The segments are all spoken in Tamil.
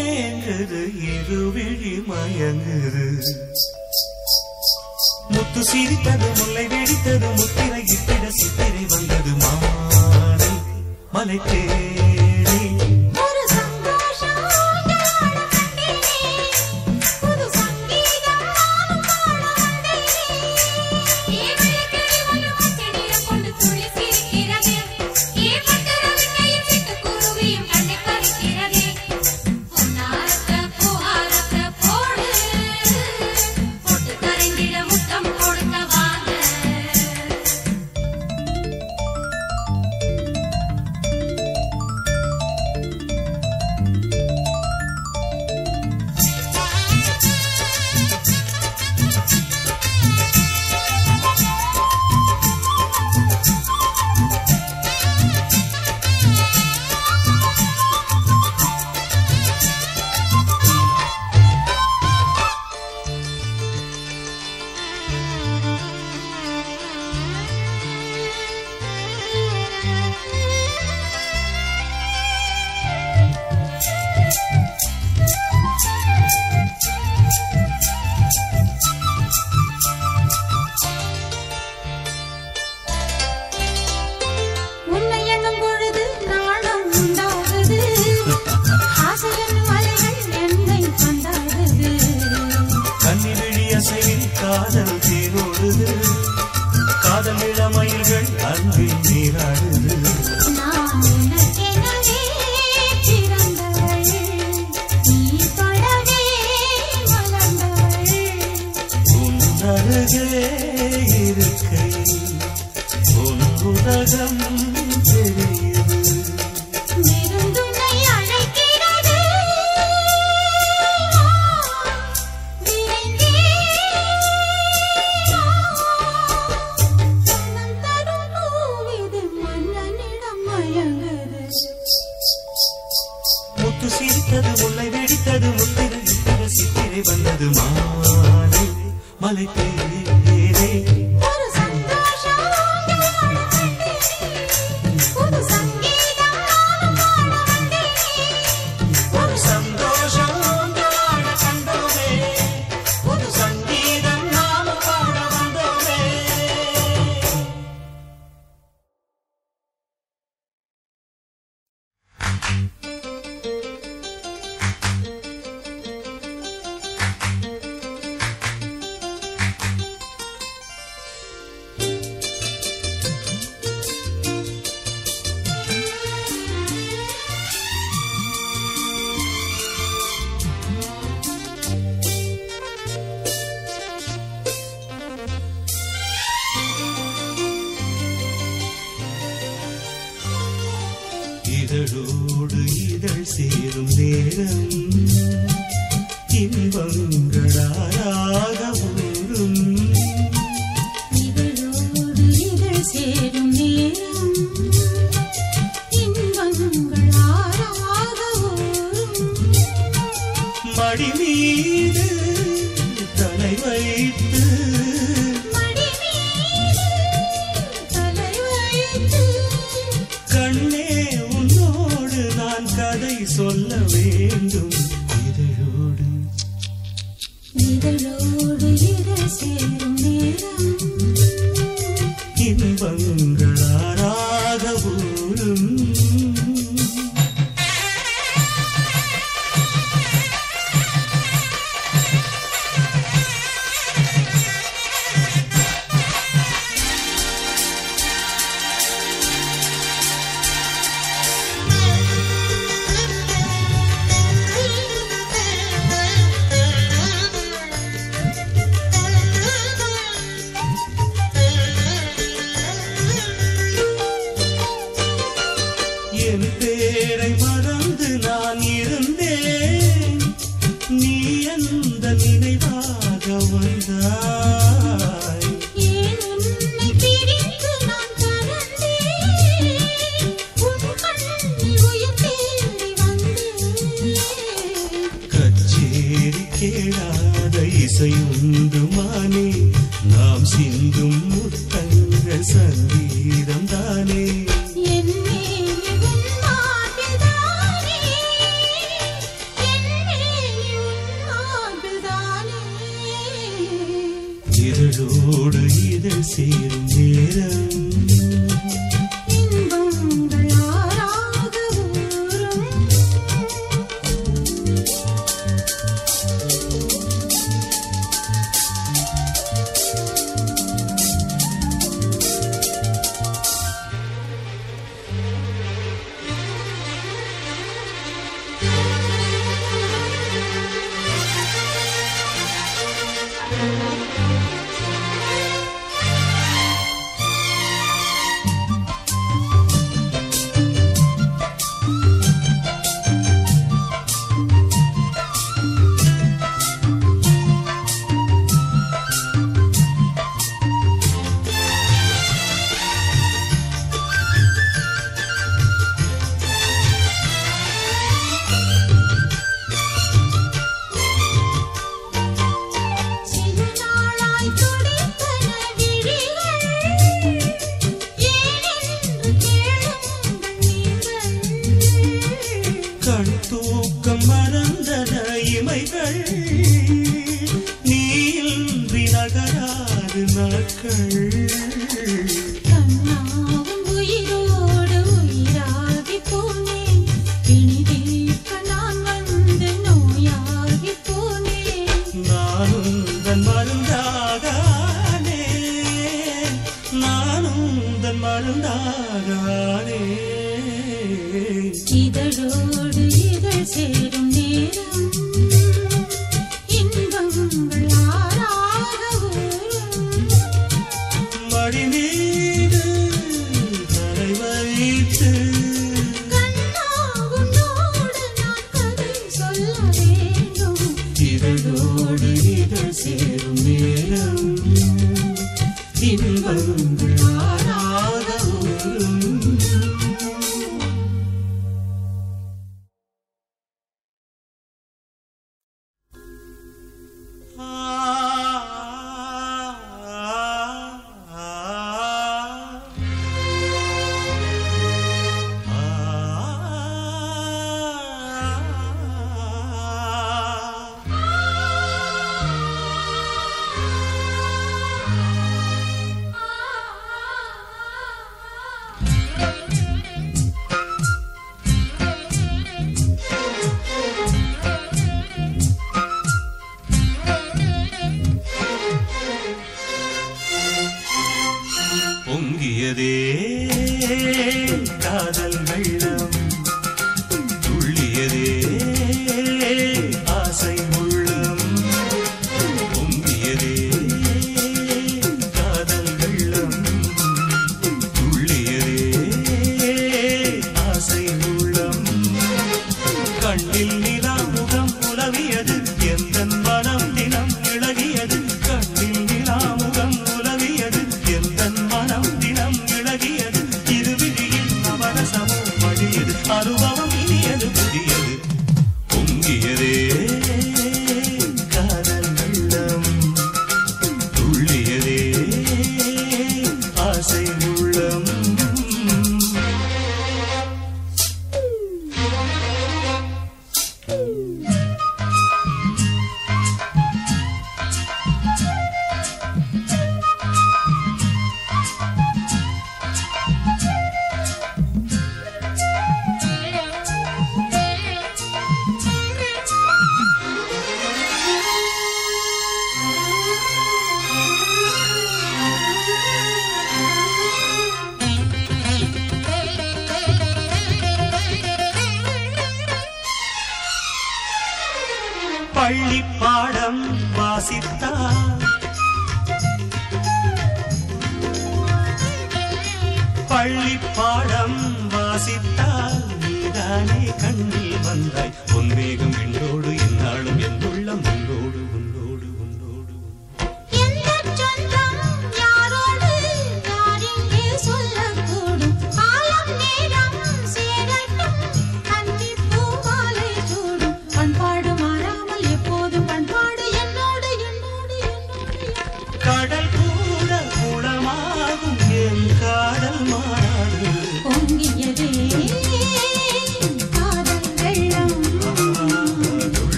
ஏங்குது இருவிழி மயங்குது. முத்து சிரித்தது முல்லை வெடித்தது முத்திரை இட்டிட சித்திரை வந்தது. மாலை மலை அன்பில் நீராடு.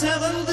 seven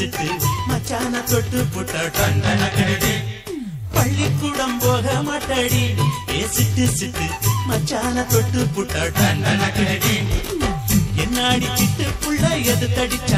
ரசித்து மச்சான தொட்டு புட்ட கண்டனடி பள்ளிக்கூடம் போக மாட்டடி பேசிட்டு சிட்டு மச்சான தொட்டு புட்ட கண்டனடி என்னாடி சிட்டு புள்ள எது தடிச்சா?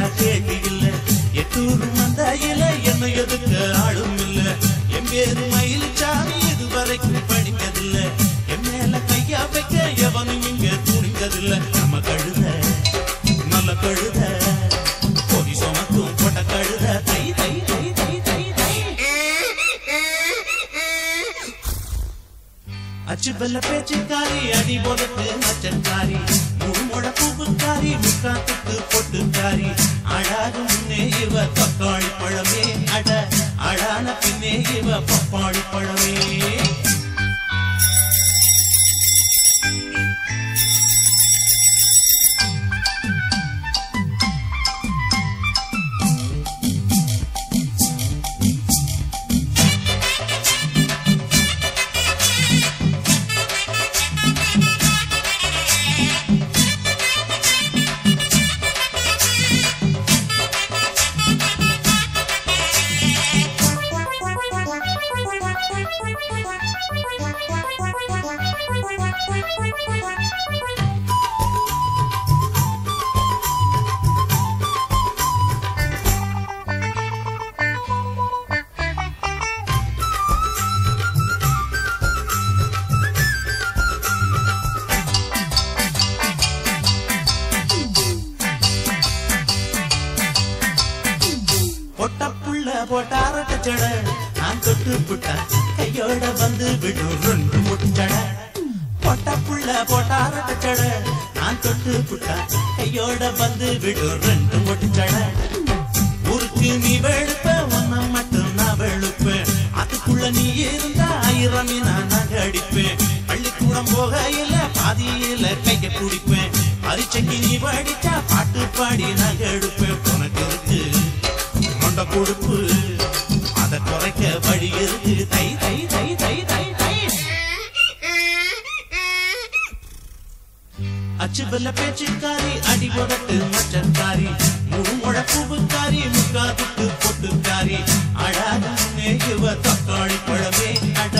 அச்சு பேச்சுக்காரி அடி உதட்டு மச்சக்காரி முழு முழப்புவுக்காரி முக்காதுக்கு பொட்டுக்காரி. அழாத பின்னே இவ தக்காளி பழமே அட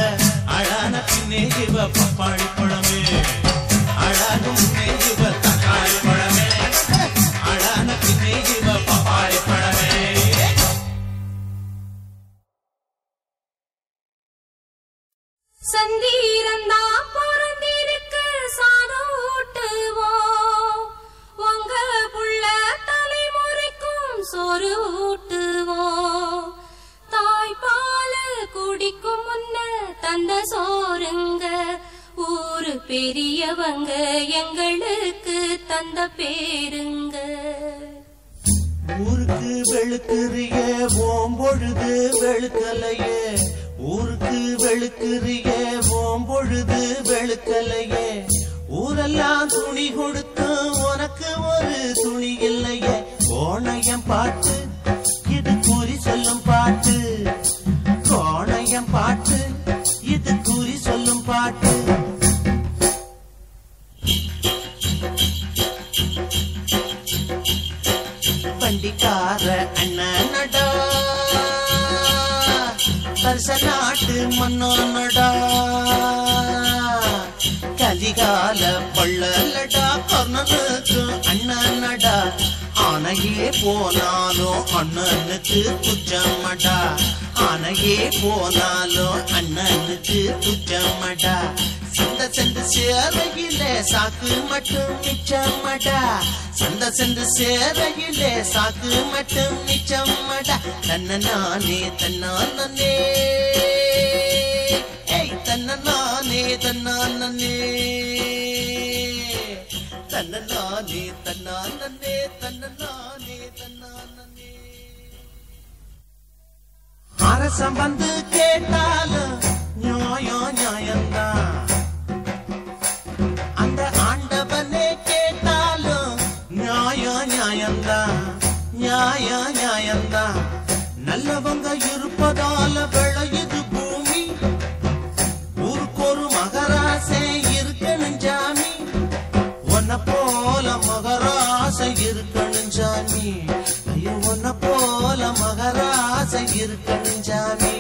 அழான பின்னே இவ பப்பாளி பழமே. அழாத பின்னே இவ வண்டிக்கார அண்ணனடா வருஷ நாட்டு மன்னனடா கலிகால பள்ளலடா கர்ணனுக்கு அண்ணனடா ஆனையே போனாலும் அண்ணனுக்கு குச்சமடா ஆனையே போனாலும் அண்ணனுக்கு குச்சமடா சென்று சேரையிலே சாக்கு மட்டும் மிச்சமடா. சந்த சென்று சேரையிலே சாக்கு மட்டும் மிச்சமடா. தன்ன நானே தன்னானே ஏய் தன்ன நானே தன்னானே தன்ன நானே தன்னானே தன்ன நானே தன்னானே அரசம் வந்து கேட்டாலும் நியாயம் நியாயம்தான். நியாய நியாயம்தான் நல்லவங்க இருப்பதால விளையுது பூமி. ஊருக்கொரு ஒரு மகராசை இருக்கணும் ஜாமி உன்னை போல மகராசை இருக்கணும் ஜாமி ஐயோ உன்னை போல மகராசை இருக்கணும் ஜாமி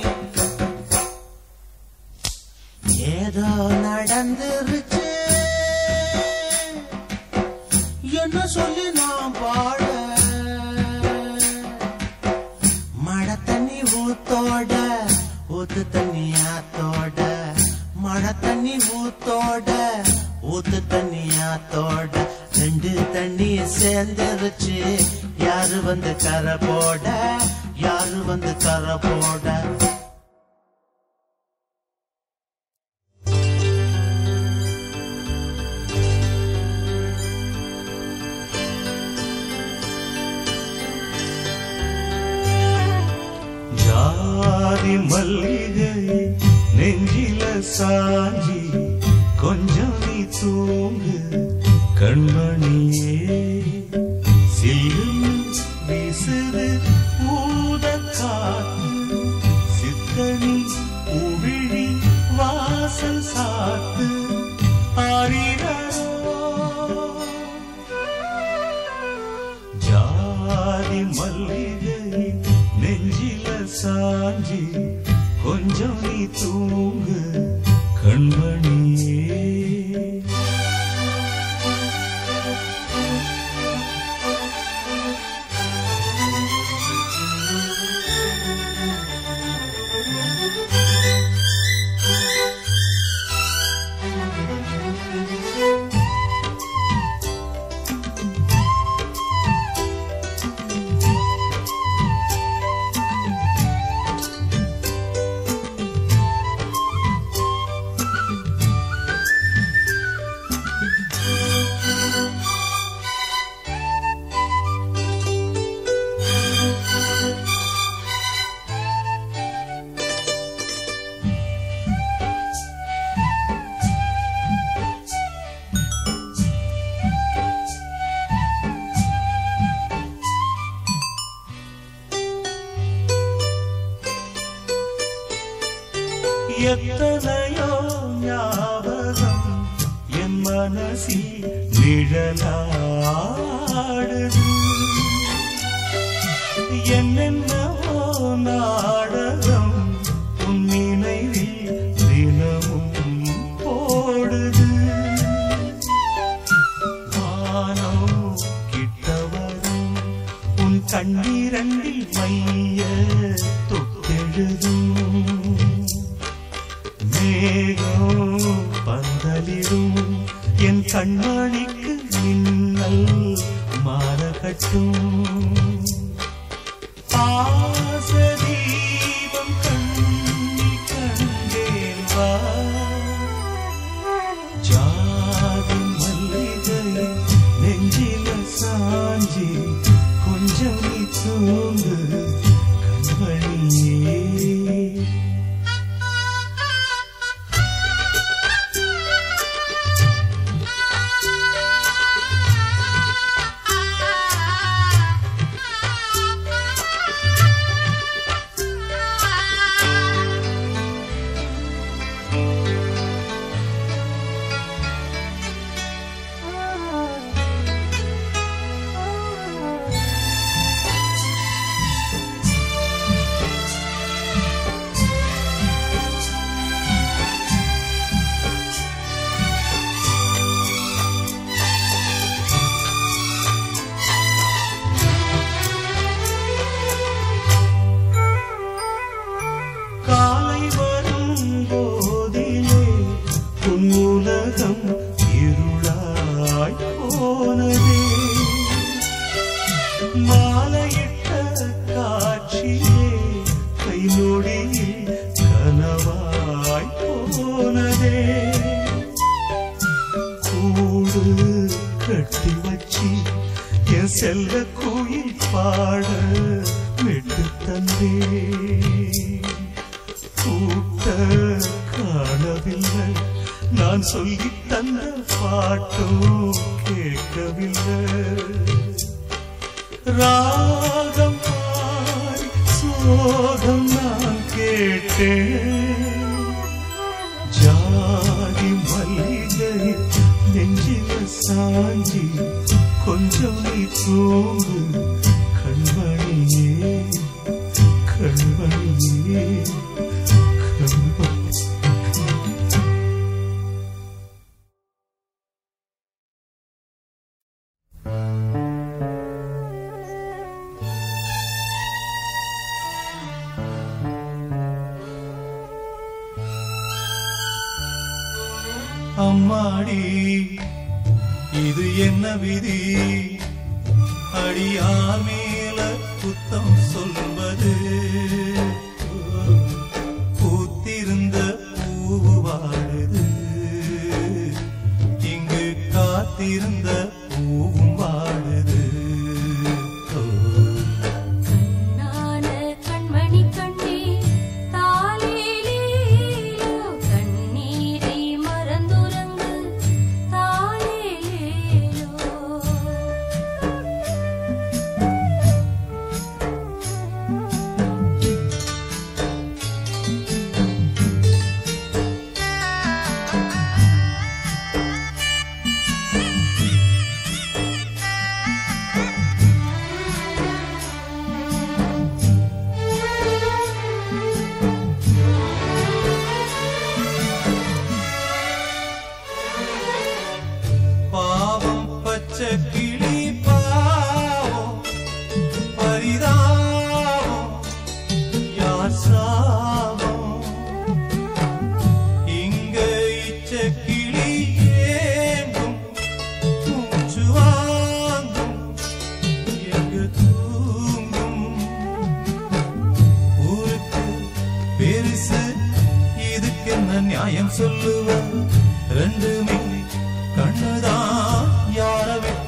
ஏதோ நடந்துருச்சு ஊத்து தண்ணி ஆத்தோட மழை தண்ணி ஊத்தோட ஊத்து தண்ணி ஆத்தோட. ரெண்டு தண்ணி சேர்ந்துருச்சு யாரு வந்து கரை போட யாரு வந்து கரை போட? மேகம் பந்தலிடும். என் கண்மணிக்கு மின்னல் மாறகட்டும். பாசதீபம் கண்ணி கண்டேன் வா. ஜாதி மல்லிகளை நெஞ்சில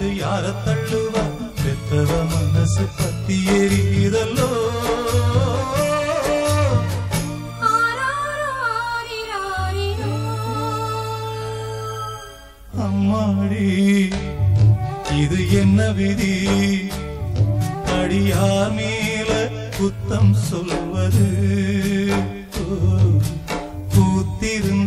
இது யார தள்ளுவா பெத்தவ மனசு பத்தி எரியுதல்லோ? அம்மாடி இது என்ன விதி? அடியார் மேல குத்தம் சொல்வது. பூத்திருந்த